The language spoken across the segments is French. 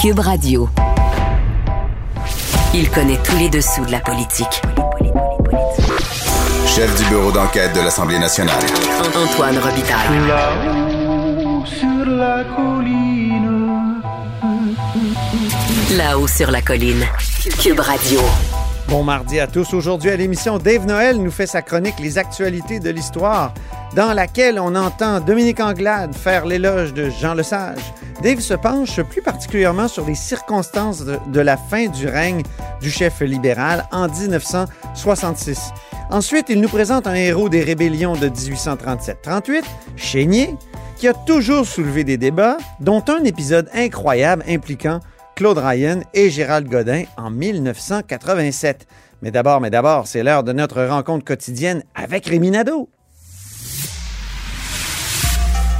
Cube Radio. Il connaît tous les dessous de la politique. Chef du bureau d'enquête de l'Assemblée nationale. Antoine Robitaille. Là-haut sur la colline. Là-haut sur la colline. Cube Radio. Bon mardi à tous. Aujourd'hui à l'émission, Dave Noël nous fait sa chronique Les actualités de l'histoire, dans laquelle on entend Dominique Anglade faire l'éloge de Jean Lesage. Dave se penche plus particulièrement sur les circonstances de, la fin du règne du chef libéral en 1966. Ensuite, il nous présente un héros des rébellions de 1837-38, Chénier, qui a toujours soulevé des débats, dont un épisode incroyable impliquant Claude Ryan et Gérald Godin en 1987. Mais d'abord, mais d'abord, c'est l'heure de notre rencontre quotidienne avec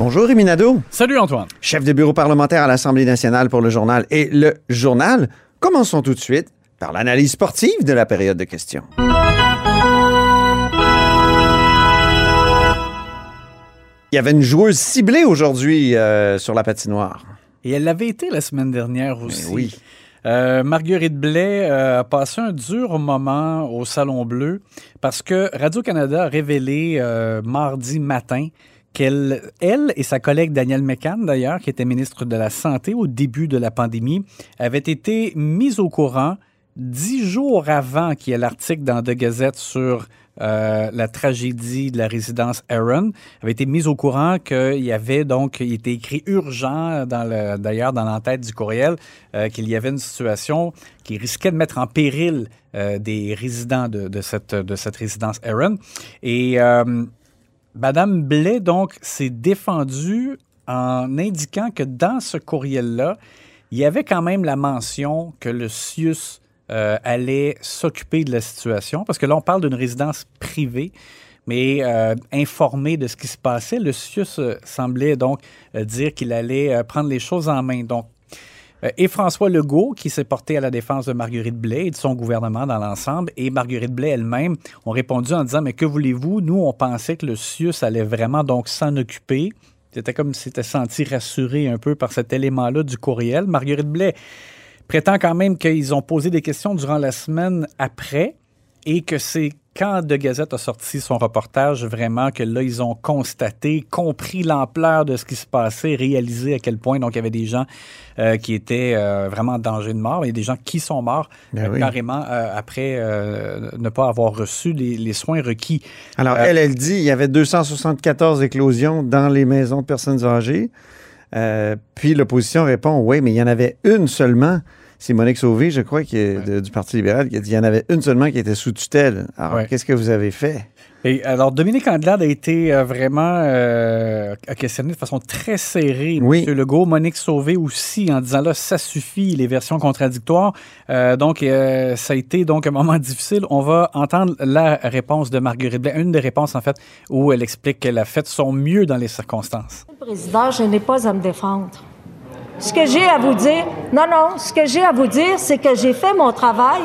Bonjour Rémi Nadeau, Salut Antoine. chef de bureau parlementaire à l'Assemblée nationale pour le journal et le journal. Commençons tout de suite par l'analyse sportive de la période de questions. Il y avait une joueuse ciblée aujourd'hui euh, sur la patinoire. Et elle l'avait été la semaine dernière aussi. Ben oui. Euh, Marguerite Blais euh, a passé un dur moment au Salon Bleu parce que Radio-Canada a révélé euh, mardi matin qu'elle, elle et sa collègue Danielle McCann, d'ailleurs, qui était ministre de la Santé au début de la pandémie, avaient été mises au courant dix jours avant qu'il y ait l'article dans The Gazette sur euh, la tragédie de la résidence Aaron, avait été mise au courant qu'il y avait donc, il était écrit urgent, d'ailleurs dans l'entête du courriel, euh, qu'il y avait une situation qui risquait de mettre en péril euh, des résidents de, de cette, de cette résidence Aaron. Et Madame Blais, donc, s'est défendue en indiquant que dans ce courriel-là, il y avait quand même la mention que le CIUS euh, allait s'occuper de la situation, parce que là, on parle d'une résidence privée, mais euh, informé de ce qui se passait, le CIUS euh, semblait donc dire qu'il allait prendre les choses en main. Donc, et François Legault, qui s'est porté à la défense de Marguerite Blais et de son gouvernement dans l'ensemble, et Marguerite Blais elle-même ont répondu en disant, mais que voulez-vous, nous, on pensait que le CIUS allait vraiment donc s'en occuper. C'était comme si c'était senti rassuré un peu par cet élément-là du courriel. Marguerite Blais prétend quand même qu'ils ont posé des questions durant la semaine après et que c'est quand De Gazette a sorti son reportage, vraiment que là, ils ont constaté, compris l'ampleur de ce qui se passait, réalisé à quel point, donc, il y avait des gens euh, qui étaient euh, vraiment en danger de mort. Il y a des gens qui sont morts Ben oui. carrément euh, après ne pas avoir reçu les, les soins requis. Alors, elle, elle dit il y avait 274 éclosions dans les maisons de personnes âgées. Puis l'opposition répond oui, mais il y en avait une seulement. C'est Monique Sauvé, je crois, qui est de- du Parti libéral, qui a dit qu'il y en avait une seulement qui était sous tutelle. Alors, Ouais. qu'est-ce que vous avez fait? Et alors, Dominique Andelade a été euh, vraiment euh, questionné de façon très serrée Oui. M. Legault. Monique Sauvé aussi, en disant là, ça suffit, les versions contradictoires. Euh, donc, euh, ça a été donc un moment difficile. On va entendre la réponse de Marguerite Blais, une des réponses, en fait, où elle explique qu'elle a fait son mieux dans les circonstances. Président, je n'ai pas à me défendre. Ce que j'ai à vous dire, non, non, ce que j'ai à vous dire, c'est que j'ai fait mon travail.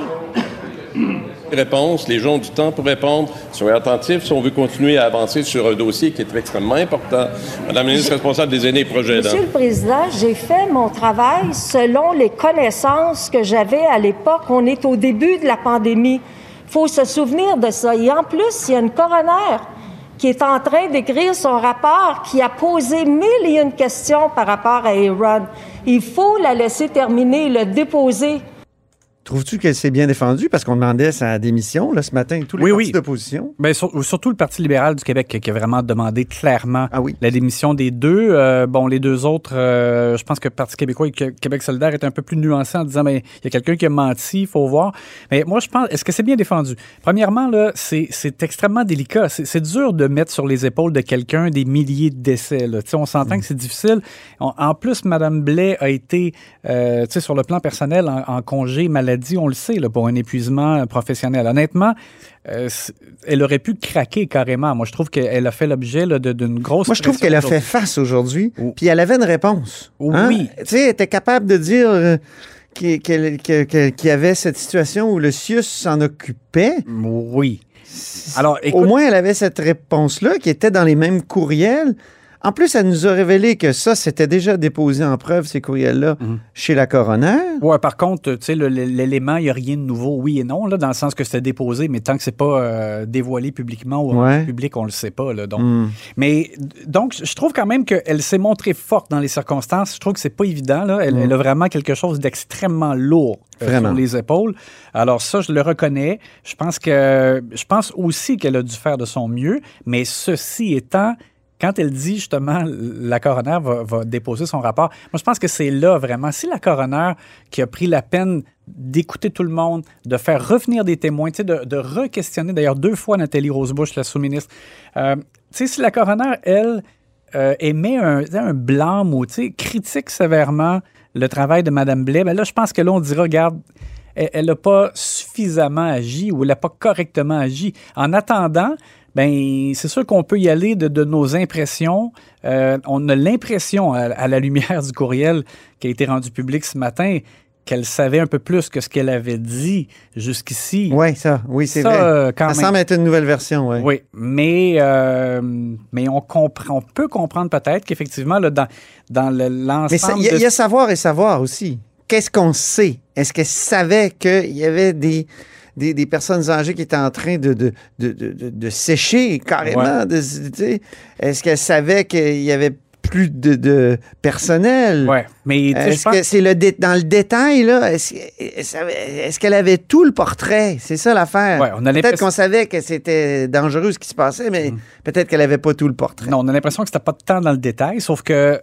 Réponse, les gens ont du temps pour répondre. Soyez attentifs si on veut continuer à avancer sur un dossier qui est extrêmement important. Madame la ministre responsable des aînés et projets. Monsieur le Président, j'ai fait mon travail selon les connaissances que j'avais à l'époque. On est au début de la pandémie. Il faut se souvenir de ça. Et en plus, il y a une coroner qui est en train d'écrire son rapport, qui a posé mille et une questions par rapport à Aaron. Il faut la laisser terminer, le déposer. Trouves-tu qu'elle s'est bien défendue? Parce qu'on demandait sa démission là, ce matin, tous les Oui, partis oui. d'opposition. Ben, sur- surtout le Parti libéral du Québec qui a vraiment demandé clairement Ah oui. la démission des deux. Euh, bon, les deux autres, euh, je pense que Parti québécois et Québec solidaire est un peu plus nuancé en disant, mais il y a quelqu'un qui a menti, il faut voir. Mais moi, je pense, est-ce que c'est bien défendu? Premièrement, là, c'est c'est extrêmement délicat. C'est c'est dur de mettre sur les épaules de quelqu'un des milliers de décès. Là. Tu sais, On s'entend que c'est difficile. On- en plus, Mme Blais a été, euh, tu sais, sur le plan personnel, en, en congé maladie maladie, on le sait, là, pour un épuisement professionnel. Honnêtement, euh, elle aurait pu craquer carrément. Moi, je trouve qu'elle a fait l'objet d'une grosse. Moi, je trouve qu'elle a fait face aujourd'hui, Oh. puis elle avait une réponse. hein? Oui. Tu sais, elle était capable de dire euh, qu'il y avait cette situation où le CIUS s'en occupait. Oui. Alors, Au moins, elle avait cette réponse-là qui était dans les mêmes courriels. En plus, elle nous a révélé que ça, c'était déjà déposé en preuve, ces courriels-là, Mhm. chez la coroner. Ouais, par contre, tu sais, l'élément, il n'y a rien de nouveau, oui et non, là, dans le sens que c'était déposé, mais tant que c'est pas euh, dévoilé publiquement ou Ouais. public, on le sait pas. Là, donc. Hmm. Mais donc, je trouve quand même qu'elle s'est montrée forte dans les circonstances. Je trouve que c'est pas évident. Là. Elle, Mm. elle a vraiment quelque chose d'extrêmement lourd euh, sur les épaules. Alors ça, je le reconnais. Je pense que je pense aussi qu'elle a dû faire de son mieux. Mais ceci étant, quand elle dit justement la coroner va, déposer son rapport, moi je pense que c'est là vraiment. Si la coroner qui a pris la peine d'écouter tout le monde, de faire revenir des témoins, de, de re-questionner d'ailleurs deux fois Nathalie Rosebush, la sous-ministre. Euh, si la coroner, elle, euh, émet un, tu sais, critique sévèrement le travail de Mme Blais, ben là, je pense que là, on dira, regarde, elle n'a pas suffisamment agi ou elle n'a pas correctement agi. En attendant, ben c'est sûr qu'on peut y aller de, de nos impressions. Euh, on a l'impression, à, à la lumière du courriel qui a été rendu public ce matin, qu'elle savait un peu plus que ce qu'elle avait dit jusqu'ici. Oui, ça, oui, c'est Ça, vrai. euh, quand ça même. semble être une nouvelle version, oui. Oui, mais, euh, mais on, comprend, on peut comprendre peut-être qu'effectivement, là, dans, dans le- Mais l'ensemble il de... il y a savoir et savoir aussi. Qu'est-ce qu'on sait? Est-ce qu'elle savait qu'il y avait des, des, des personnes âgées qui étaient en train de, de, de, de- de- sécher carrément? de-? Est-ce qu'elle savait qu'il y avait plus de, de personnel? Ouais, mais Est-ce pense- que c'est le dé- dans le détail, là? Est-ce est-ce qu'elle avait tout le portrait? C'est ça l'affaire. Ouais, on a peut-être qu'on savait que c'était dangereux ce qui se passait, mais peut-être qu'elle avait pas tout le portrait. Non, on a l'impression que c'était pas de temps dans le détail, sauf que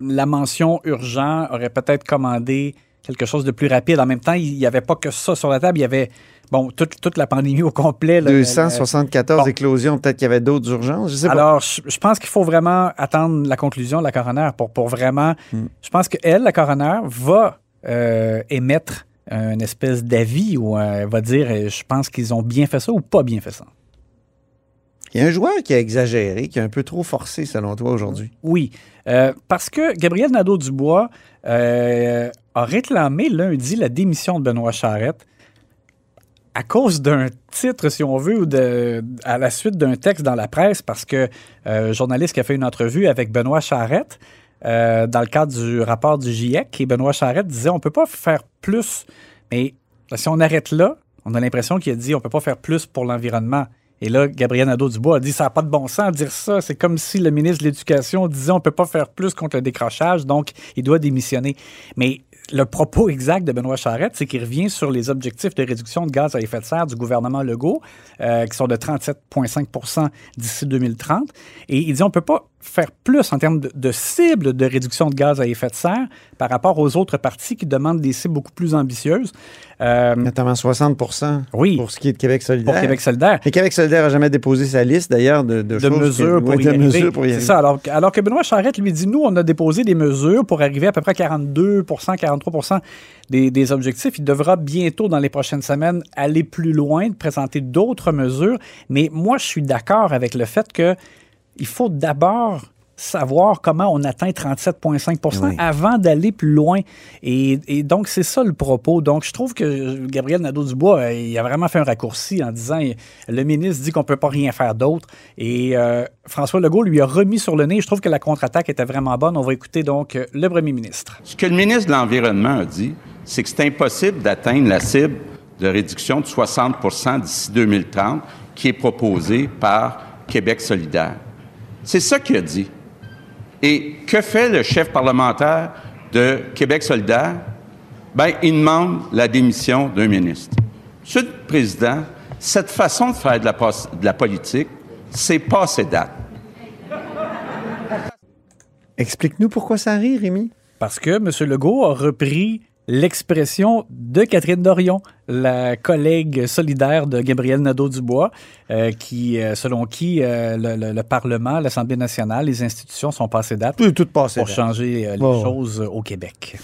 la mention urgent aurait peut-être commandé quelque chose de plus rapide. En même temps, il n'y avait pas que ça sur la table. Il y avait, bon, toute, toute la pandémie au complet. là, 274 Bon. éclosions, peut-être qu'il y avait d'autres urgences, je sais pas. Alors, je, je pense qu'il faut vraiment attendre la conclusion de la coroner pour, pour vraiment. Hmm. Je pense qu'elle, la coroner, va euh, émettre une espèce d'avis où elle va dire euh, je pense qu'ils ont bien fait ça ou pas bien fait ça. Il y a un joueur qui a exagéré, qui a un peu trop forcé, selon toi, aujourd'hui. Oui, euh, parce que Gabriel Nadeau-Dubois euh, a réclamé lundi la démission de Benoît Charette à cause d'un titre, si on veut, ou à la suite d'un texte dans la presse, parce que euh, journaliste qui a fait une entrevue avec Benoît Charette euh, dans le cadre du rapport du GIEC, et Benoît Charette disait on peut pas faire plus, mais si on arrête là, on a l'impression qu'il a dit on peut pas faire plus pour l'environnement. Et là, Gabriel Nadeau-Dubois a dit ça n'a pas de bon sens dire ça. C'est comme si le ministre de l'Éducation disait on peut pas faire plus contre le décrochage, donc il doit démissionner. Mais le propos exact de Benoît Charette, c'est qu'il revient sur les objectifs de réduction de gaz à effet de serre du gouvernement Legault, euh, qui sont de 37,5% d'ici 2030. Et il dit on peut pas faire plus en termes de, de cibles de réduction de gaz à effet de serre par rapport aux autres partis qui demandent des cibles beaucoup plus ambitieuses. Euh, Notamment 60 oui, pour ce qui est de Québec solidaire. pour Québec solidaire. Et Québec solidaire n'a jamais déposé sa liste, d'ailleurs, de, de, mesures que- pour, ouais, y de arriver. mesures pour y C'est ça. Alors, alors que Benoît Charette lui dit, nous, on a déposé des mesures pour arriver à peu près 42% 43 des, des objectifs. Il devra bientôt, dans les prochaines semaines, aller plus loin, de présenter d'autres mesures. Mais moi, je suis d'accord avec le fait que il faut d'abord savoir comment on atteint 37,5 Oui. avant d'aller plus loin. Et, et donc, c'est ça le propos. Donc, je trouve que Gabriel Nadeau-Dubois, euh, il a vraiment fait un raccourci en disant le ministre dit qu'on ne peut pas rien faire d'autre. Et euh, François Legault lui a remis sur le nez. Je trouve que la contre-attaque était vraiment bonne. On va écouter donc euh, le premier ministre. Ce que le ministre de l'Environnement a dit, c'est que c'est impossible d'atteindre la cible de réduction de 60% d'ici 2030 qui est proposée par Québec solidaire. C'est ça qu'il a dit. Et que fait le chef parlementaire de Québec solidaire? Ben, il demande la démission d'un ministre. Monsieur le Président, cette façon de faire de la, pos- de la politique, c'est passé date. Explique-nous pourquoi ça rit, Rémi. Parce que M. Legault a repris l'expression de Catherine Dorion, la collègue solidaire de Gabriel Nadeau-Dubois, euh, qui, euh, selon qui euh, le, le- le Parlement, l'Assemblée nationale, les institutions sont passées date Tout, tout passé. pour changer les Oh. choses au Québec.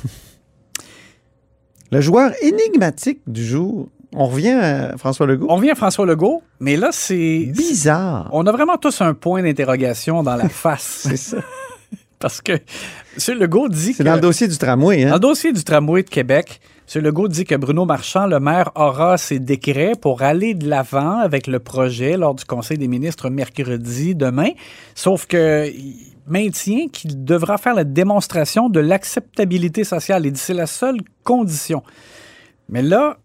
Le joueur énigmatique du jour, on revient à François Legault. On revient à François Legault, mais là, c'est. Bizarre. On a vraiment tous un point d'interrogation dans la face. C'est ça. Parce que M. Legault dit C'est que. dans le dossier du tramway, Dans hein? le dossier du tramway de Québec, M. Legault dit que Bruno Marchand, le maire, aura ses décrets pour aller de l'avant avec le projet lors du Conseil des ministres mercredi demain. Sauf que maintient qu'il devra faire la démonstration de l'acceptabilité sociale. Il dit que c'est la seule condition. Mais là,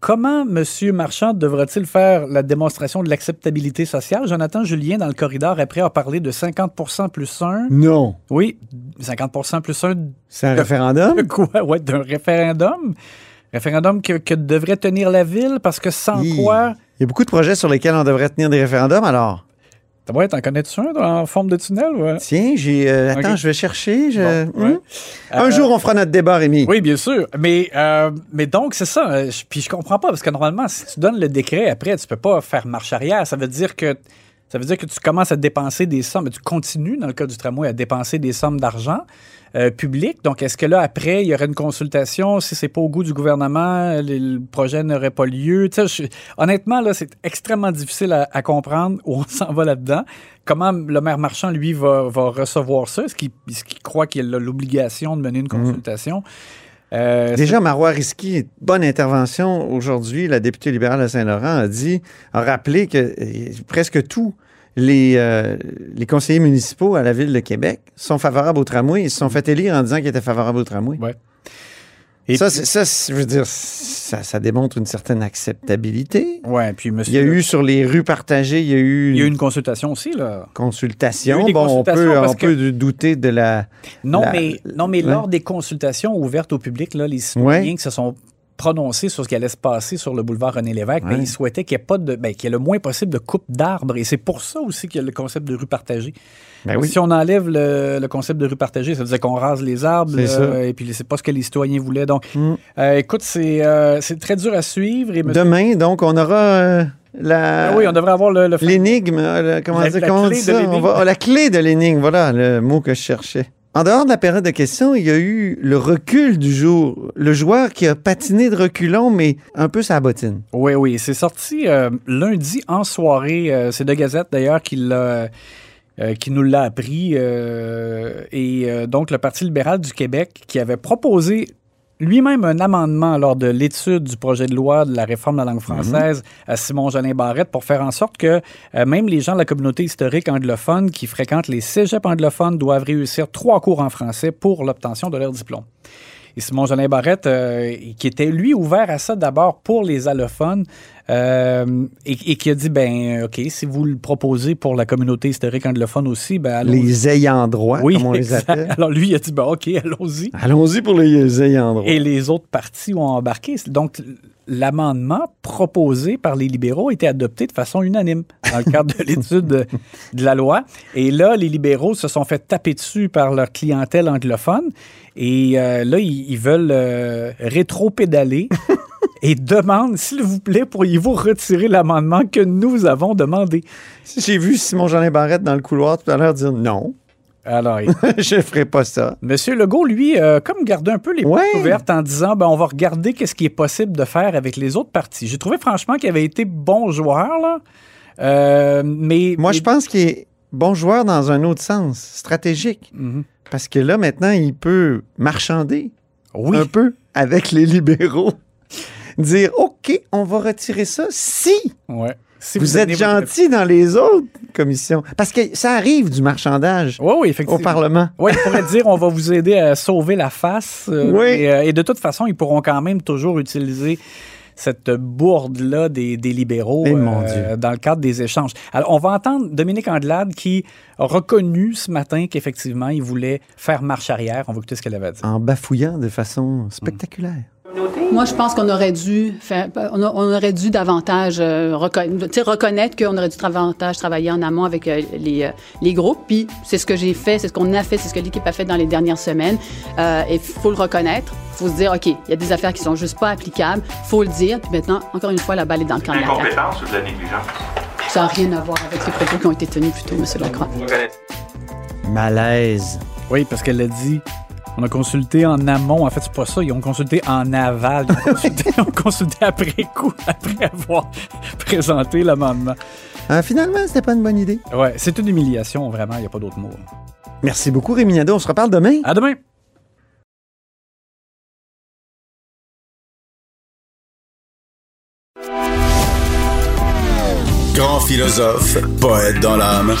comment M. Marchand devra-t-il faire la démonstration de l'acceptabilité sociale? Jonathan Julien, dans le corridor, après, a parlé de 50% plus 1. Non. Oui, 50% plus 1 C'est un De- référendum? de quoi? Ouais, d'un référendum. Référendum que, que devrait tenir la ville parce que sans Hi. quoi? Il y a beaucoup de projets sur lesquels on devrait tenir des référendums, alors? Ouais, t'en connais-tu un en forme de tunnel? Ouais. Tiens, j'ai. euh, attends, je vais chercher. je- Bon, ouais. Hmm? Un Euh, jour, on fera notre débat, Rémi. Oui, bien sûr. Mais, euh, mais donc, c'est ça. Euh, je- Puis je comprends pas parce que normalement, si tu donnes le décret après, tu peux pas faire marche arrière. Ça veut dire que. Ça veut dire que tu commences à dépenser des sommes, tu continues, dans le cas du tramway, à dépenser des sommes d'argent euh, public. Donc, est-ce que là, après, il y aurait une consultation? Si c'est pas au goût du gouvernement, le, projet n'aurait pas lieu. Je- honnêtement, là, c'est extrêmement difficile à, à comprendre où on s'en va là-dedans. Comment le maire Marchand, lui, va, va recevoir ça? Est-ce qu'il croit qu'il a l'obligation de mener une consultation? Euh, Déjà, Marois Risky, bonne intervention aujourd'hui. La députée libérale de Saint-Laurent a dit, a rappelé que euh, presque tous les, euh, les conseillers municipaux à la ville de Québec sont favorables au tramway. Ils se sont fait élire en disant qu'ils étaient favorables au tramway. Ouais. Et ça, puis- ça, je veux dire, ça, ça démontre une certaine acceptabilité. Ouais, puis monsieur. Il y a eu sur les rues partagées, il y a eu Il y a eu une consultation aussi, là. consultation. Il y a eu des bon, on peut, on parce que- peut douter de la. Non, La- mais, non, mais Ouais. lors des consultations ouvertes au public, là, les citoyens qui se sont prononcés sur ce qui allait se passer sur le boulevard René Lévesque, ben, Ouais. ils souhaitaient qu'il y ait pas de, ben, qu'il y ait le moins possible de coupe d'arbres. Et c'est pour ça aussi qu'il y a le concept de rue partagée. Ben oui. Si on enlève le, le concept de rue partagée, ça veut dire qu'on rase les arbres, et puis c'est pas ce que les citoyens voulaient. Donc, Mm. euh, écoute, c'est euh, c'est très dur à suivre. Et monsieur- Demain, donc, on aura euh, la. Ah oui, on devrait avoir le, le L'énigme, comment La- dire, la comment clé dit de ça? On l'énigme. va- oh, la clé de l'énigme, voilà le mot que je cherchais. En dehors de la période de questions, il y a eu le recul du jour. Le joueur qui a patiné de reculons, mais un peu sa bottine. Oui, oui. C'est sorti euh, lundi en soirée. Euh, c'est De Gazette, d'ailleurs, qui euh, nous l'a appris. et donc, le Parti libéral du Québec, qui avait proposé lui-même un amendement lors de l'étude du projet de loi de la réforme de la langue française à Simon Jolin Barrette pour faire en sorte que euh, même les gens de la communauté historique anglophone qui fréquentent les cégeps anglophones doivent réussir trois cours en français pour l'obtention de leur diplôme. Et Simon Jolin Barrette, euh, qui était lui ouvert à ça d'abord pour les allophones, euh, et, et qui a dit ben OK, si vous le proposez pour la communauté historique anglophone aussi, ben. Les ayants droit, oui, comme on les exact. appelle. Alors lui, il a dit ben OK, allons-y. Allons-y pour les ayants droit. Et les autres partis ont embarqué. Donc, l'amendement proposé par les libéraux a été adopté de façon unanime dans le cadre de l'étude de, de la loi. Et là, les libéraux se sont fait taper dessus par leur clientèle anglophone. Et euh, là, ils, ils veulent euh, rétro-pédaler et demandent, s'il vous plaît, pourriez-vous retirer l'amendement que nous avons demandé? J'ai vu Simon-Jeanin Barrette dans le couloir tout à l'heure dire non, Alors, il- je ferai pas ça. Monsieur Legault, lui, euh, comme gardé un peu les Ouais. portes ouvertes en disant ben, on va regarder qu'est-ce qui est possible de faire avec les autres partis. J'ai trouvé franchement qu'il avait été bon joueur, là. Euh, mais. Moi, mais- je pense qu'il est bon joueur dans un autre sens, stratégique. Mhm. Parce que là, maintenant, il peut marchander Oui. un peu avec les libéraux. Dire, OK, on va retirer ça si Ouais. Si vous, êtes gentil dans les autres commissions. Parce que ça arrive du marchandage Oui, oui, au. Parlement. Oui, il pourrait dire on va vous aider à sauver la face. euh, Oui. Et, euh, et de toute façon, ils pourront quand même toujours utiliser cette bourde-là des, des libéraux Eh, mon Dieu. dans le cadre des échanges. Alors, on va entendre Dominique Andelade qui a reconnu ce matin qu'effectivement, il voulait faire marche arrière. On va écouter ce qu'elle avait à dire. En bafouillant de façon spectaculaire. Moi, je pense qu'on aurait dû faire, on, a- on aurait dû davantage euh, reconnaître qu'on aurait dû davantage travailler en amont avec euh, les, euh, les groupes. Puis c'est ce que j'ai fait, c'est ce qu'on a fait, c'est ce que l'équipe a fait dans les dernières semaines. Euh, et il faut le reconnaître. Il faut se dire, OK, il y a des affaires qui sont juste pas applicables. faut le dire. Puis maintenant, encore une fois, la balle est dans le camp de la CAQ. Incompétence ou de la négligence? Ça n'a rien à voir avec les propos qui ont été tenus plus tôt, M. Lacroix. Malaise. Oui, parce qu'elle a dit On a consulté en amont. En fait, c'est pas ça. Ils ont consulté en aval. Ils ont consulté, ils ont consulté après coup, après avoir présenté l'amendement. Euh, finalement, c'était pas une bonne idée. Ouais, c'est une humiliation, vraiment. Il n'y a pas d'autre mot. Merci beaucoup, Rémi Nadeau. On se reparle demain. À demain. Grand philosophe, poète dans l'âme,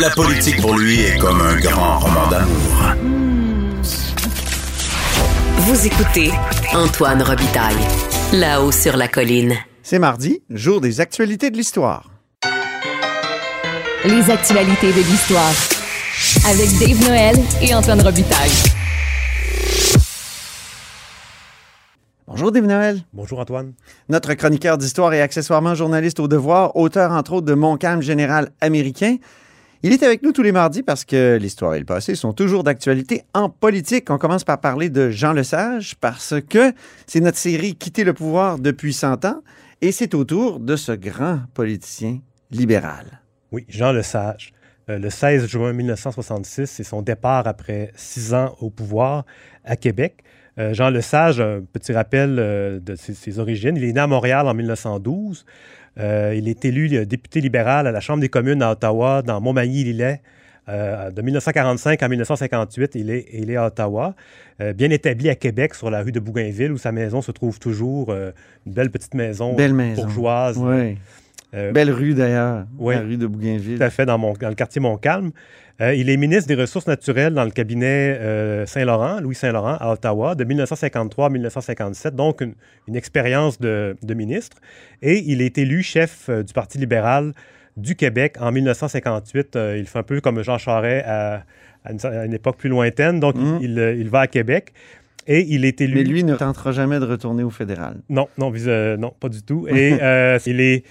la politique pour lui est comme un grand roman d'amour. Vous écoutez Antoine Robitaille, là-haut sur la colline. C'est mardi, jour des actualités de l'histoire. Les actualités de l'histoire. Avec Dave Noël et Antoine Robitaille. Bonjour, Dave Noël. Bonjour, Antoine. Notre chroniqueur d'histoire et accessoirement journaliste au devoir, auteur entre autres de Mon calme général américain. Il est avec nous tous les mardis parce que l'histoire et le passé sont toujours d'actualité en politique. On commence par parler de Jean Lesage parce que c'est notre série Quitter le pouvoir depuis 100 ans et c'est au tour de ce grand politicien libéral. Oui, Jean Lesage. Euh, le 16 juin 1966, c'est son départ après six ans au pouvoir à Québec. Euh, Jean Lesage, un petit rappel euh, de ses, ses, origines. Il est né à Montréal en 1912. Euh, il est élu député libéral à la Chambre des communes à Ottawa, dans Montmagny-Lillet. Euh, de 1945 à 1958, il est, il est à Ottawa, euh, bien établi à Québec, sur la rue de Bougainville, où sa maison se trouve toujours, une belle petite maison, belle maison. bourgeoise. Oui. Belle rue d'ailleurs, oui, la rue de Bougainville. Tout à fait, dans, mon, dans le quartier Montcalm. Euh, il est ministre des Ressources naturelles dans le cabinet euh, Saint-Laurent, Louis Saint-Laurent, à Ottawa, de 1953 à 1957, donc une, une expérience de, de, ministre. Et il est élu chef euh, du Parti libéral du Québec en 1958. il fait un peu comme Jean Charest à, à, une, à une, époque plus lointaine, donc mmh. il, il, va à Québec. Et il est élu. Mais lui ne tentera jamais de retourner au fédéral. Non, non, non pas du tout. Et il est.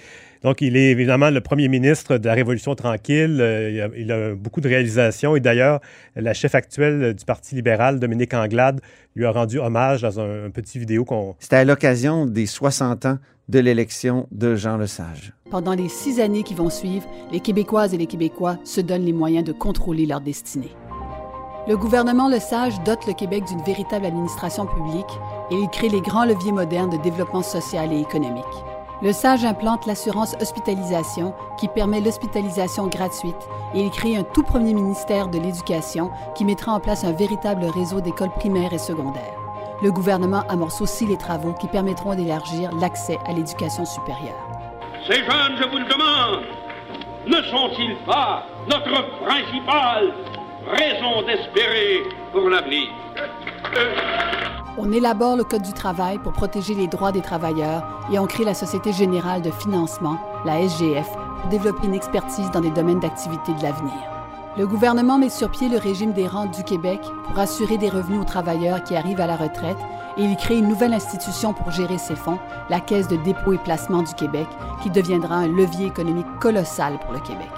Donc, il est évidemment le premier ministre de la Révolution tranquille. Euh, il, a, il, a, beaucoup de réalisations. Et d'ailleurs, la chef actuelle du Parti libéral, Dominique Anglade, lui a rendu hommage dans un, un petit vidéo qu'on... C'était à l'occasion des 60 ans de l'élection de Jean Lesage. Pendant les six années qui vont suivre, les Québécoises et les Québécois se donnent les moyens de contrôler leur destinée. Le gouvernement Lesage dote le Québec d'une véritable administration publique et il crée les grands leviers modernes de développement social et économique. Le SAGE implante l'assurance hospitalisation qui permet l'hospitalisation gratuite et il crée un tout premier ministère de l'Éducation qui mettra en place un véritable réseau d'écoles primaires et secondaires. Le gouvernement amorce aussi les travaux qui permettront d'élargir l'accès à l'éducation supérieure. Ces jeunes, je vous le demande, ne sont-ils pas notre principale raison d'espérer on élabore le Code du travail pour protéger les droits des travailleurs et on crée la Société générale de financement, la SGF, pour développer une expertise dans des domaines d'activité de l'avenir. Le gouvernement met sur pied le régime des rentes du Québec pour assurer des revenus aux travailleurs qui arrivent à la retraite et il crée une nouvelle institution pour gérer ces fonds, la Caisse de dépôt et placement du Québec, qui deviendra un levier économique colossal pour le Québec.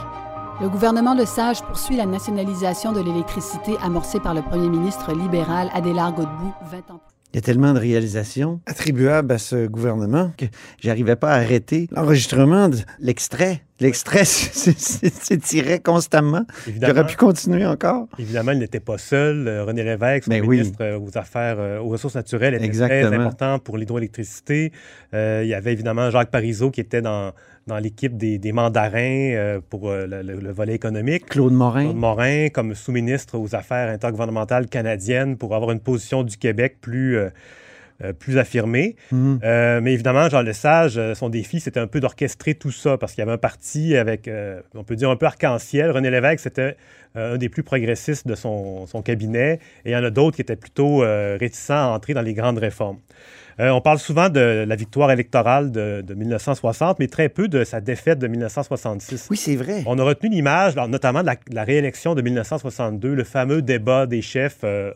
Le gouvernement Lesage poursuit la nationalisation de l'électricité amorcée par le premier ministre libéral Adélard Godbout 20 ans plus il y a tellement de réalisations attribuables à ce gouvernement que j'arrivais pas à arrêter l'enregistrement de l'extrait. L'extrait s'étirait constamment. Aurait pu continuer encore. Évidemment, il n'était pas seul. René Lévesque, son Mais ministre oui. aux Affaires, euh, aux ressources naturelles, était Exactement. très important pour l'hydroélectricité. Euh, il y avait évidemment Jacques Parizeau qui était dans, dans l'équipe des, des, mandarins euh, pour le, le, le, volet économique. Claude Morin. Claude Morin, comme sous-ministre aux Affaires intergouvernementales canadiennes pour avoir une position du Québec plus... Euh, plus affirmé. Mhm. Mm. Euh, mais évidemment, Jean Lesage, son défi, c'était un peu d'orchestrer tout ça parce qu'il y avait un parti avec, euh, on peut dire, un peu arc-en-ciel. René Lévesque, c'était euh, un des plus progressistes de son, son, cabinet et il y en a d'autres qui étaient plutôt euh, réticents à entrer dans les grandes réformes. Euh, on parle souvent de la victoire électorale de, de, 1960, mais très peu de sa défaite de 1966. Oui, c'est vrai. On a retenu l'image, notamment de la, de la, réélection de 1962, le fameux débat des chefs euh,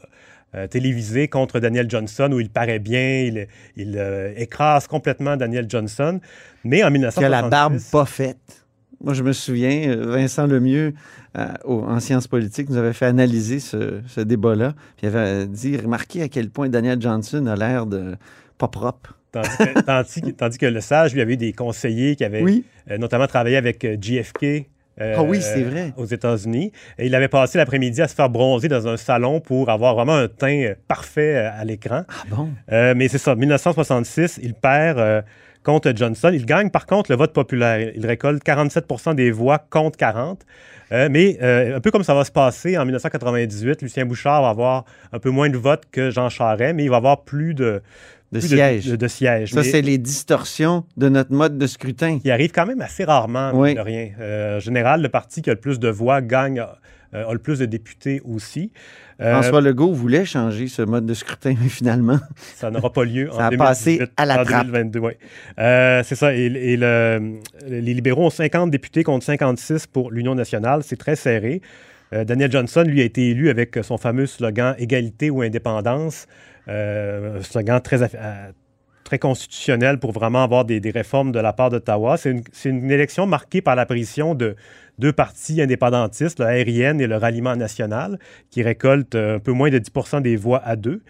euh, télévisé contre Daniel Johnson où il paraît bien, il, il euh, écrase complètement Daniel Johnson. Mais en 1966... Qui a la barbe pas faite. Moi, je me souviens, Vincent Lemieux, euh, en sciences politiques, nous avait fait analyser ce, ce débat-là. Puis il avait dit, remarquez à quel point Daniel Johnson a l'air de pas propre. Tandis que, tandis, tandis que, le sage, lui, avait eu des conseillers qui avaient oui. euh, notamment travaillé avec JFK, euh, Ah oui, c'est vrai. aux États-Unis. Et il avait passé l'après-midi à se faire bronzer dans un salon pour avoir vraiment un teint euh, parfait euh, à l'écran. Ah bon? Euh, mais c'est ça, 1966, il perd euh, contre Johnson. Il gagne par contre le vote populaire. Il récolte 47% des voix contre 40. Euh, mais euh, un peu comme ça va se passer en 1998, Lucien Bouchard va avoir un peu moins de votes que Jean Charest, mais il va avoir plus de, De sièges. De, de sièges. Ça, c'est les distorsions de notre mode de scrutin. qui arrive quand même assez rarement, Oui. de rien. Euh, en général, le parti qui a le plus de voix gagne, euh, a le plus de députés aussi. Euh, François Legault voulait changer ce mode de scrutin, mais finalement, Ça n'aura pas lieu en Ça a passé 2018, à la en trappe. 2022, ouais. Euh, c'est ça. Et, et le- les libéraux ont 50 députés contre 56 pour l'Union nationale. C'est très serré. Euh, Daniel Johnson, lui, a été élu avec son fameux slogan Égalité ou indépendance. Euh, un slogan très, euh, très constitutionnel pour vraiment avoir des, réformes de la part d'Ottawa. C'est une, élection marquée par l'apparition de deux partis indépendantistes, le RIN et le Ralliement national, qui récoltent un peu moins de 10% des voix à deux.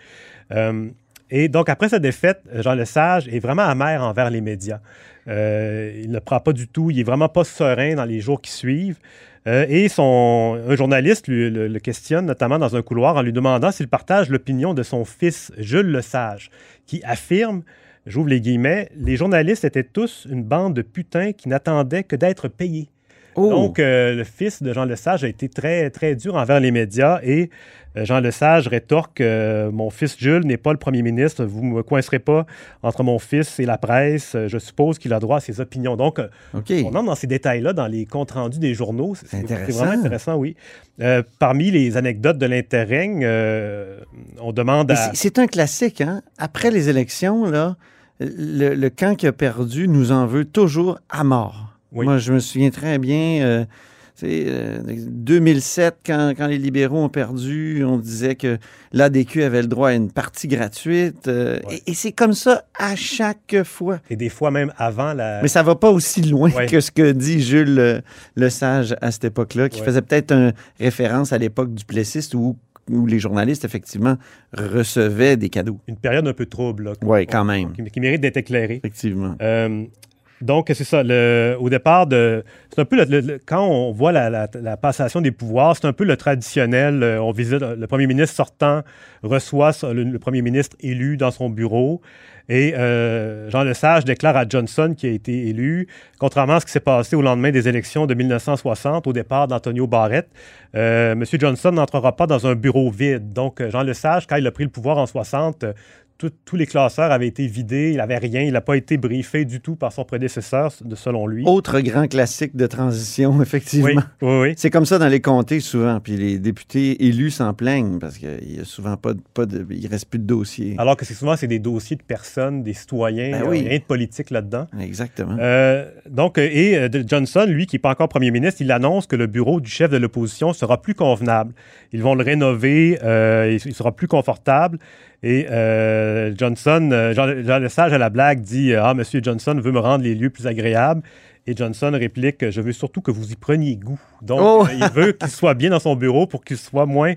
Et donc, après sa défaite, Jean Lesage est vraiment amer envers les médias. Il ne prend pas du tout, il est vraiment pas serein dans les jours qui suivent. Euh, et son, un journaliste lui- le, le questionne, notamment dans un couloir, en lui demandant s'il partage l'opinion de son fils, Jules Lesage, qui affirme, j'ouvre les guillemets, les journalistes étaient tous une bande de putains qui n'attendaient que d'être payés. Oh! Donc, euh, le fils de Jean Lesage a été très, très dur envers les médias et euh, Jean Lesage rétorque euh, Mon fils Jules n'est pas le premier ministre, vous ne me coincerez pas entre mon fils et la presse, je suppose qu'il a droit à ses opinions. Donc, on entre dans ces détails-là dans les comptes rendus des journaux. C'est vraiment intéressant, oui. Parmi les anecdotes de l'interrègne, on demande à. c'est- C'est un classique, hein? Après les élections, là, le, le camp qui a perdu nous en veut toujours à mort. Oui. Moi, je me souviens très bien, euh, euh, 2007, quand, quand les libéraux ont perdu, on disait que l'ADQ avait le droit à une partie gratuite. euh, Et, et c'est comme ça à chaque fois. Et des fois même avant la. Mais ça va pas aussi loin Ouais. que ce que dit Jules euh, Lesage à cette époque-là, qui Ouais. faisait peut-être une référence à l'époque du Plessiste où, où les journalistes, effectivement, recevaient des cadeaux. Une période un peu trouble. Oui, quand même. qui, qui mérite d'être éclairée. Effectivement. Euh, donc, c'est ça. le- au départ, de, c'est un peu le- quand on voit la, passation des pouvoirs, c'est un peu le traditionnel. euh, on visite le premier ministre sortant, reçoit le, premier ministre élu dans son bureau. Et euh, Jean Lesage déclare à Johnson qui a été élu, contrairement à ce qui s'est passé au lendemain des élections de 1960, au départ d'Antonio Barrett, euh, M. Johnson n'entrera pas dans un bureau vide. Donc, euh, Jean Lesage, quand il a pris le pouvoir en 60, euh, tout- tous les classeurs avaient été vidés, il n'avait rien, il n'a pas été briefé du tout par son prédécesseur, selon lui. Autre grand classique de transition, effectivement. Oui, oui, oui. C'est comme ça dans les comtés souvent. Puis les députés élus s'en plaignent parce qu'il n'y a souvent pas de, pas de. Il reste plus de dossiers. Alors que c'est souvent c'est des dossiers de personnes, des citoyens, Ben oui. rien de politique là-dedans. Exactement. Euh, donc, euh, et euh, Johnson, lui, qui n'est pas encore premier ministre, il annonce que le bureau du chef de l'opposition sera plus convenable. Ils vont le rénover, euh, il sera plus confortable. Et euh, Johnson, euh, Jean, Jean Lesage à la blague dit euh, Ah, Monsieur Johnson veut me rendre les lieux plus agréables. Et Johnson réplique Je veux surtout que vous y preniez goût. Donc, Oh! euh, il veut qu'il soit bien dans son bureau pour qu'il soit moins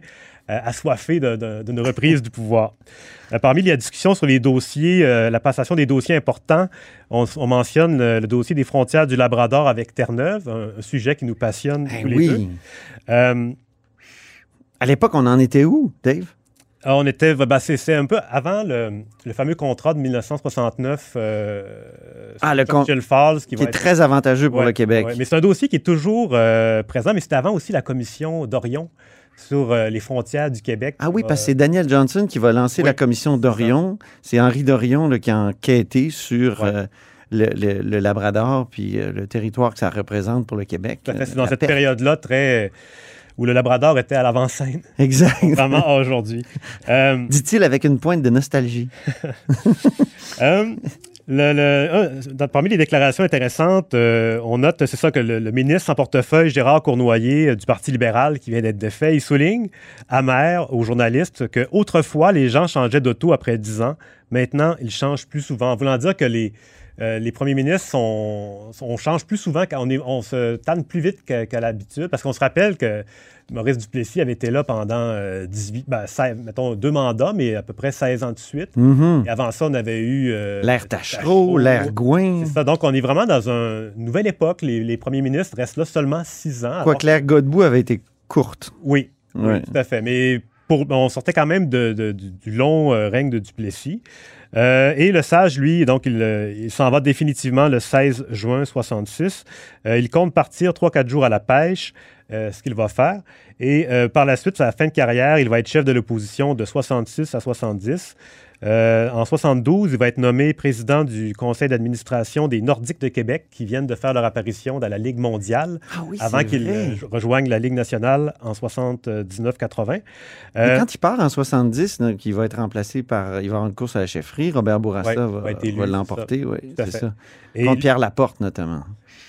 euh, assoiffé d'une reprise du pouvoir. Euh, parmi les discussions sur les dossiers, euh, la passation des dossiers importants, on, on mentionne le, le dossier des frontières du Labrador avec Terre-Neuve, un, un sujet qui nous passionne tous les oui. deux. Euh, À l'époque, on en était où, Dave? Ah, on était, ben, c'est c'est un peu avant le, le fameux contrat de 1969 euh, Ah, le con- Falls, qui, Qui va est être- très avantageux pour Ouais, le Québec. ouais. mais c'est un dossier qui est toujours euh, présent, mais c'était avant aussi la commission d'Orion sur euh, les frontières du Québec. Ah oui, parce que c'est Daniel Johnson qui va lancer Oui, la commission d'Orion. C'est Henri Dorion qui a enquêté sur Ouais. euh, le, le- le Labrador puis le territoire que ça représente pour le Québec. C'est dans cette période-là très où le Labrador était à l'avant-scène, Exact. vraiment aujourd'hui. Euh, Dit-il avec une pointe de nostalgie. Euh, le- le- un, dans- parmi les déclarations intéressantes, euh, on note, c'est ça, que le, le ministre en portefeuille, Gérard Cournoyer, euh, du Parti libéral, qui vient d'être défait, il souligne, amer aux journalistes, que autrefois les gens changeaient d'auto après 10 ans. Maintenant, ils changent plus souvent. Voulant dire que les, euh, les premiers ministres, sont, on change plus souvent, on, est, on se tanne plus vite qu'à l'habitude, parce qu'on se rappelle que Maurice Duplessis avait été là pendant euh, 18, ben, 16, mettons, deux mandats, mais à peu près 16 ans de suite. Mhm. Et avant ça, on avait eu... euh, L'air Tachereau, l'air Gouin. C'est ça, donc on est vraiment dans une nouvelle époque. Les, les premiers ministres restent là seulement six ans. alors Quoique l'air Godbout avait été courte. oui, oui, Ouais. tout à fait. Mais on sortait quand même du, long euh, règne de Duplessis. Euh, et le sage, lui, donc, il, euh, s'en va définitivement le 16 juin 66. Euh, il compte partir 3-4 jours à la pêche, ce qu'il va faire. Et par la suite, à la fin de carrière, il va être chef de l'opposition de 66 à 70. Euh, en 72, il va être nommé président du conseil d'administration des Nordiques de Québec qui viennent de faire leur apparition dans la Ligue mondiale Ah oui, avant c'est qu'il vrai. euh, rejoigne la Ligue nationale en 79-80. Mais Euh, quand il part en 70, donc, il va être remplacé par. Il va avoir une course à la chefferie. Robert Bourassa Ouais, va, l'emporter. Oui, c'est ça. Et- Contre Pierre Laporte, notamment.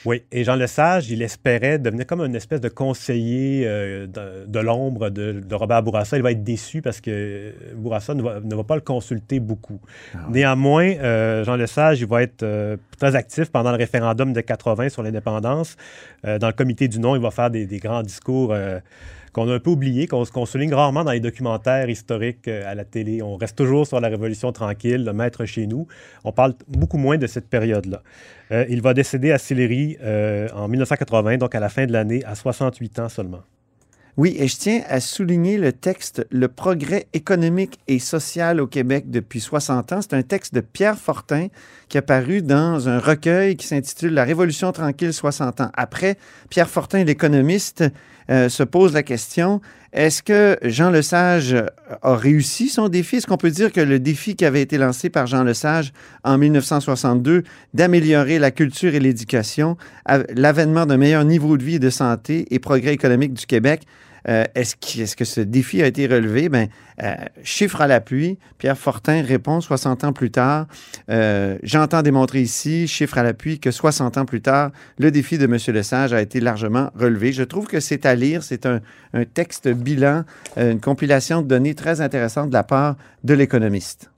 Oui, et Jean Lesage, il espérait devenir comme une espèce de conseiller euh, de, de l'ombre de, de Robert Bourassa. Il va être déçu parce que Bourassa ne va, ne va pas le consulter beaucoup. Néanmoins, euh, Jean Lesage, il va être euh, très actif pendant le référendum de 80 sur l'indépendance. Dans le comité du non, il va faire des, des grands discours qu'on a un peu oubliés, qu'on qu'on souligne rarement dans les documentaires historiques euh, à la télé. On reste toujours sur la Révolution tranquille, le maître chez nous. On parle beaucoup moins de cette période-là. Euh, il va décéder à Sillery euh, en 1980, donc à la fin de l'année, à 68 ans seulement. Oui, et je tiens à souligner le texte Le progrès économique et social au Québec depuis 60 ans. C'est un texte de Pierre Fortin qui est paru dans un recueil qui s'intitule La Révolution tranquille 60 ans. Après, Pierre Fortin, l'économiste, euh, se pose la question est-ce que Jean Lesage a réussi son défi? Est-ce qu'on peut dire que le défi qui avait été lancé par Jean Lesage en 1962 d'améliorer la culture et l'éducation, av- l'avènement d'un meilleur niveau de vie et de santé et progrès économique du Québec, euh, est-ce, que ce défi a été relevé? Ben, euh, chiffre à l'appui, Pierre Fortin répond 60 ans plus tard. euh, j'entends démontrer ici, chiffre à l'appui, que 60 ans plus tard, le défi de M. Lesage a été largement relevé. Je trouve que c'est à lire. C'est un, un texte bilan, une compilation de données très intéressante de la part de l'économiste.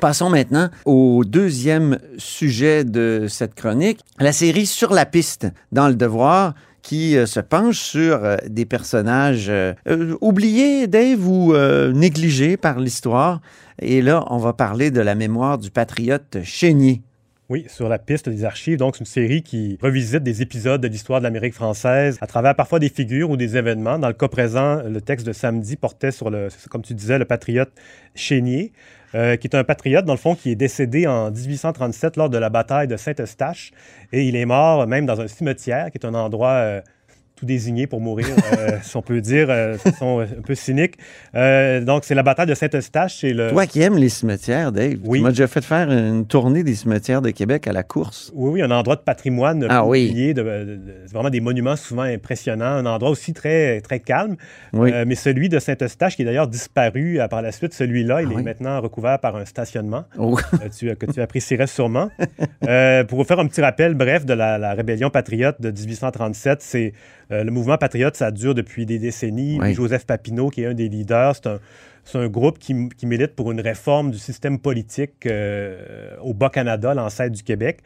Passons maintenant au deuxième sujet de cette chronique, la série Sur la piste dans le devoir qui euh, se penche sur euh, des personnages euh, oubliés, Dave, ou négligés par l'histoire. Et là, on va parler de la mémoire du patriote Chénier. Oui, sur la piste des archives. Donc, c'est une série qui revisite des épisodes de l'histoire de l'Amérique française à travers parfois des figures ou des événements. Dans le cas présent, le texte de samedi portait sur, le, comme tu disais, le patriote Chénier, euh, qui est un patriote, dans le fond, qui est décédé en 1837 lors de la bataille de Saint-Eustache. Et il est mort même dans un cimetière, qui est un endroit euh, tout désigné pour mourir, euh, si on peut dire, euh, de façon un peu cynique. Euh, donc, c'est la bataille de Saint-Eustache. Le... Toi qui aimes les cimetières, Dave, Oui. tu m'as déjà fait faire une tournée des cimetières de Québec à la course. Oui, oui, un endroit de patrimoine Ah oui. de, de- de- c'est vraiment des monuments souvent impressionnants, un endroit aussi très, très calme. Oui. Euh, mais celui de Saint-Eustache, qui est d'ailleurs disparu euh, par la suite, celui-là, il Ah est oui. maintenant recouvert par un stationnement Oh. euh, tu- que tu apprécierais sûrement. Euh, pour vous faire un petit rappel bref de la, la rébellion patriote de 1837, c'est euh, le mouvement patriote, ça dure depuis des décennies. Oui. Joseph Papineau, qui est un des leaders, c'est un, c'est un groupe qui, qui milite pour une réforme du système politique euh, au Bas-Canada, l'ancêtre du Québec.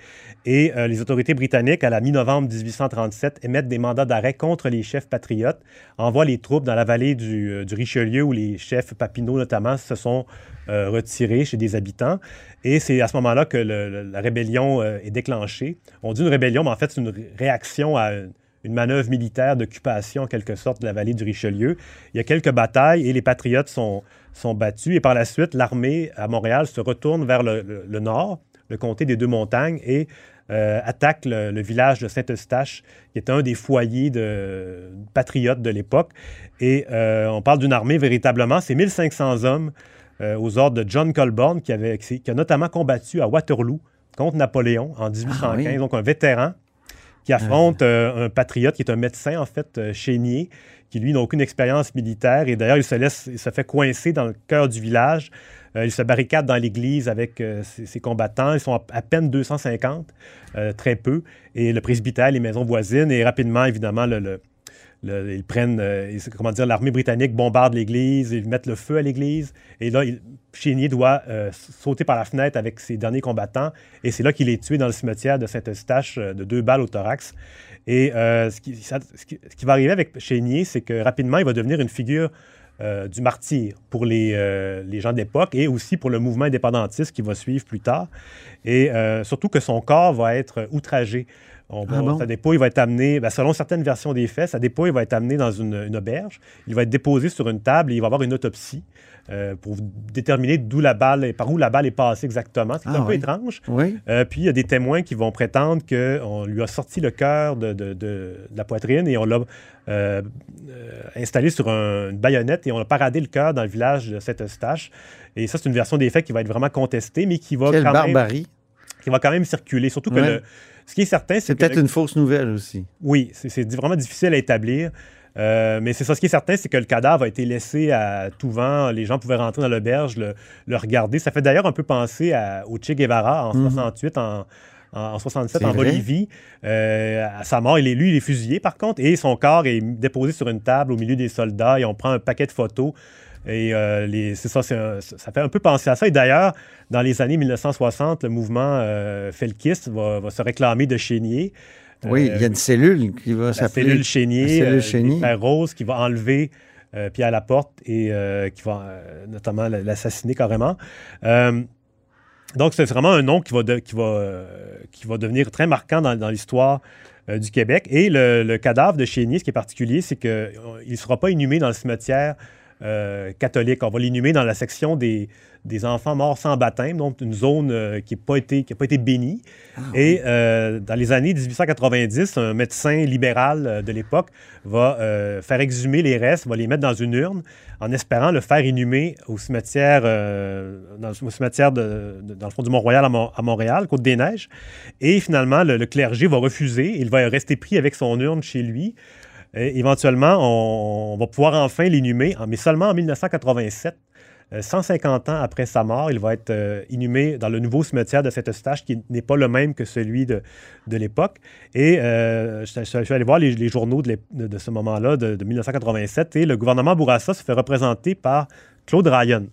Et euh, les autorités britanniques, à la mi-novembre 1837, émettent des mandats d'arrêt contre les chefs patriotes, envoient les troupes dans la vallée du, euh, du Richelieu, où les chefs Papineau notamment se sont retirés chez des habitants. Et c'est à ce moment-là que le- le- la rébellion est déclenchée. On dit une rébellion, mais en fait, c'est une ré- réaction à une, une manœuvre militaire d'occupation, en quelque sorte, de la vallée du Richelieu. Il y a quelques batailles et les patriotes sont, sont battus. Et par la suite, l'armée à Montréal se retourne vers le, le- le nord, le comté des Deux-Montagnes, et euh, attaque le, le village de Saint-Eustache, qui est un des foyers de patriotes de l'époque. Et euh, on parle d'une armée véritablement, c'est 1500 hommes euh, aux ordres de John Colborne, qui, avait, qui a notamment combattu à Waterloo contre Napoléon en 1815, Ah oui. donc un vétéran qui affronte euh, un patriote qui est un médecin, en fait, euh, chénier, qui, lui, n'a aucune expérience militaire. Et d'ailleurs, il se laisse, il se fait coincer dans le cœur du village. Euh, il se barricade dans l'église avec ses, combattants. Ils sont à, peine 250, euh, très peu. Et le presbytère, les maisons voisines, et rapidement, évidemment, le- ils prennent, euh, comment dire, l'armée britannique bombarde l'église, ils mettent le feu à l'église. Et là, il- Chénier doit euh, sauter par la fenêtre avec ses derniers combattants. Et c'est là qu'il est tué dans le cimetière de Saint-Eustache euh, de deux balles au thorax. Et ce, qui, va arriver avec Chénier, c'est que rapidement, il va devenir une figure du martyr pour les, les gens d'époque et aussi pour le mouvement indépendantiste qui va suivre plus tard. Et surtout que son corps va être outragé. On va- Ah bon? Sa dépouille va être amenée, ben, selon certaines versions des faits, sa dépouille va être amenée dans une, une auberge. Il va être déposé sur une table et il va y avoir une autopsie euh, pour déterminer d'où la balle, par où la balle est passée exactement. C'est Ah un peu étrange. Oui. Euh, puis il y a des témoins qui vont prétendre qu'on lui a sorti le cœur de, de- de- de la poitrine et on l'a euh, euh, installé sur un- une baïonnette et on a paradé le cœur dans le village de Saint-Eustache. Et ça, c'est une version des faits qui va être vraiment contestée, mais qui va Quelle quand barbarie. même qui va quand même circuler. Surtout que Ouais. le- ce qui est certain, c'est peut-être le- une fausse nouvelle aussi. oui, c'est vraiment difficile à établir. Euh, mais c'est ça, ce qui est certain, c'est que le cadavre a été laissé à tout vent. Les gens pouvaient rentrer dans l'auberge, le, le regarder. Ça fait d'ailleurs un peu penser à, au Che Guevara en Mhm. 68, en, en, en 67 C'est en vrai. Bolivie. Euh, à sa mort, il est, lui, il est fusillé par contre, et son corps est déposé sur une table au milieu des soldats, et on prend un paquet de photos. Et euh, les- c'est ça, c'est un- ça fait un peu penser à ça. Et d'ailleurs, dans les années 1960, le mouvement euh, felkiste va, va se réclamer de Chénier. Oui, il y a une cellule qui va La s'appeler. cellule Chénier, La cellule euh, Chénier. Rose, qui va enlever euh, Pierre Laporte et euh, qui va euh, notamment l'assassiner carrément. Euh, donc, c'est vraiment un nom qui va, de- qui va, euh, qui va devenir très marquant dans, dans l'histoire euh, du Québec. Et le, le cadavre de Chénier, ce qui est particulier, c'est qu'il ne sera pas inhumé dans le cimetière euh, catholique. On va l'inhumer dans la section des, des enfants morts sans baptême, donc une zone euh, qui n'a pas, pas été bénie. Et euh, dans les années 1890, un médecin libéral de l'époque va faire exhumer les restes, va les mettre dans une urne en espérant le faire inhumer au cimetière, dans le cimetière de, de- dans le fond du Mont-Royal à, Mon- à Montréal, Côte-des-Neiges. Et finalement, le, le clergé va refuser. Il va rester pris avec son urne chez lui. Éventuellement, on, va pouvoir enfin l'inhumer, mais seulement en 1987. Euh, 150 ans après sa mort, il va être euh, inhumé dans le nouveau cimetière de Saint-Eustache, qui n'est pas le même que celui de, de l'époque. Et euh, je, suis allé voir les, journaux de- de ce moment-là, de, de 1987, et le gouvernement Bourassa se fait représenter par Claude Ryan.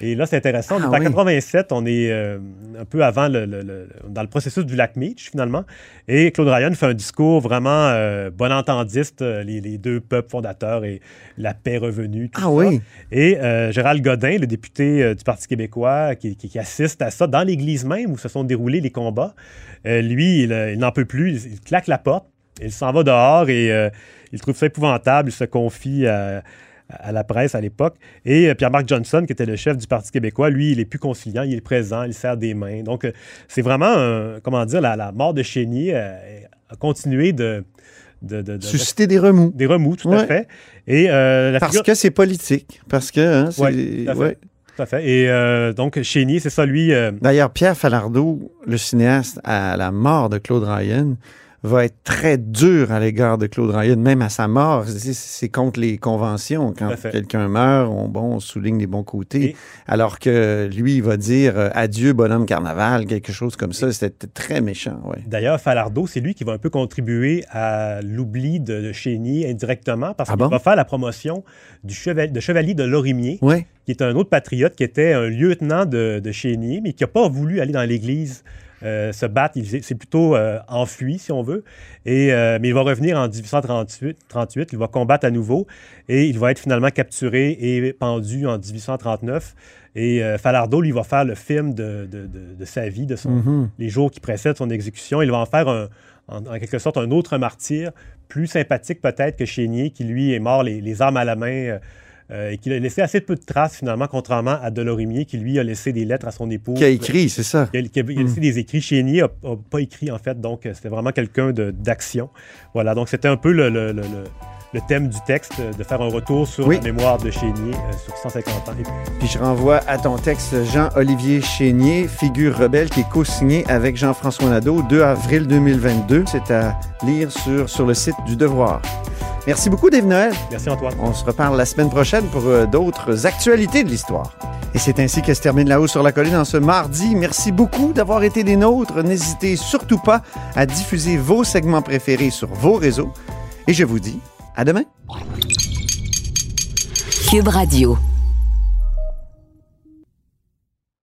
Et là, c'est intéressant. Ah est en oui. 87, on est euh, un peu avant le, le- le- dans le processus du lac Meach, finalement. Et Claude Ryan fait un discours vraiment euh, bon entendiste, euh, les, les deux peuples fondateurs et la paix revenue. tout Ah ça. oui. Et euh, Gérald Godin, le député du Parti québécois, qui, qui- qui assiste à ça dans l'église même où se sont déroulés les combats, lui, il, il n'en peut plus, il, claque la porte, il s'en va dehors et il trouve ça épouvantable, il se confie à, à la presse à l'époque. Et euh, Pierre-Marc Johnson, qui était le chef du Parti québécois, lui, il est plus conciliant, il est présent, il serre des mains. Donc, euh, c'est vraiment, un- comment dire, la, la mort de Chénier euh, a continué de... de- de- de- Susciter des remous. Des remous, tout à fait. Et, euh, la Parce figure- que c'est politique. Parce que. hein, c'est- Ouais, tout à fait. ouais. Tout à fait. Et euh, donc, Chénier, c'est ça, lui. euh, D'ailleurs, Pierre Falardeau, le cinéaste à la mort de Claude Ryan, va être très dur à l'égard de Claude Ryan, même à sa mort. C'est- contre les conventions. Quand quelqu'un meurt, on, bon, on souligne les bons côtés. Et- Alors que lui, il va dire euh, adieu, bonhomme carnaval, quelque chose comme ça. C'était très méchant, ouais. D'ailleurs, Falardeau, c'est lui qui va un peu contribuer à l'oubli de, Chénier indirectement parce Ah qu'il bon? va faire la promotion du cheval, de Chevalier de Lorimier, Ouais. qui est un autre patriote qui était un lieutenant de, de Chénier, mais qui n'a pas voulu aller dans l'église se battre. Il s'est c'est plutôt euh, enfui, si on veut. Et, euh, mais il va revenir en 1838. 38, il va combattre à nouveau et il va être finalement capturé et pendu en 1839. Et euh, Falardeau, lui, va faire le film de, de- de- de sa vie, de son, Mhm. les jours qui précèdent son exécution. Il va en faire un- en, en quelque sorte un autre martyr, plus sympathique peut-être que Chénier, qui lui est mort les, les armes à la main euh, euh, et qui a laissé assez peu de traces finalement, contrairement à Delorimier, qui lui a laissé des lettres à son épouse. Qui a écrit, c'est ça. Il a, qui a- il a laissé des écrits. Chénier n'a pas écrit, en fait, donc euh, c'était vraiment quelqu'un d'action. Voilà, donc c'était un peu le, le- le- le- le thème du texte, euh, de faire un retour sur Oui. la mémoire de Chénier euh, sur 150 ans. Et puis, Puis je renvoie à ton texte Jean-Olivier Chénier, figure rebelle, qui est co-signé avec Jean-François Nadeau, 2 avril 2022. C'est à lire sur, sur le site du Devoir. Merci beaucoup, Dave Noël. merci Antoine. On se reparle la semaine prochaine pour euh, d'autres actualités de l'histoire. Et c'est ainsi que se termine La Haut sur la Colline en ce mardi. Merci beaucoup d'avoir été des nôtres. N'hésitez surtout pas à diffuser vos segments préférés sur vos réseaux. Et je vous dis À demain. Cube Radio.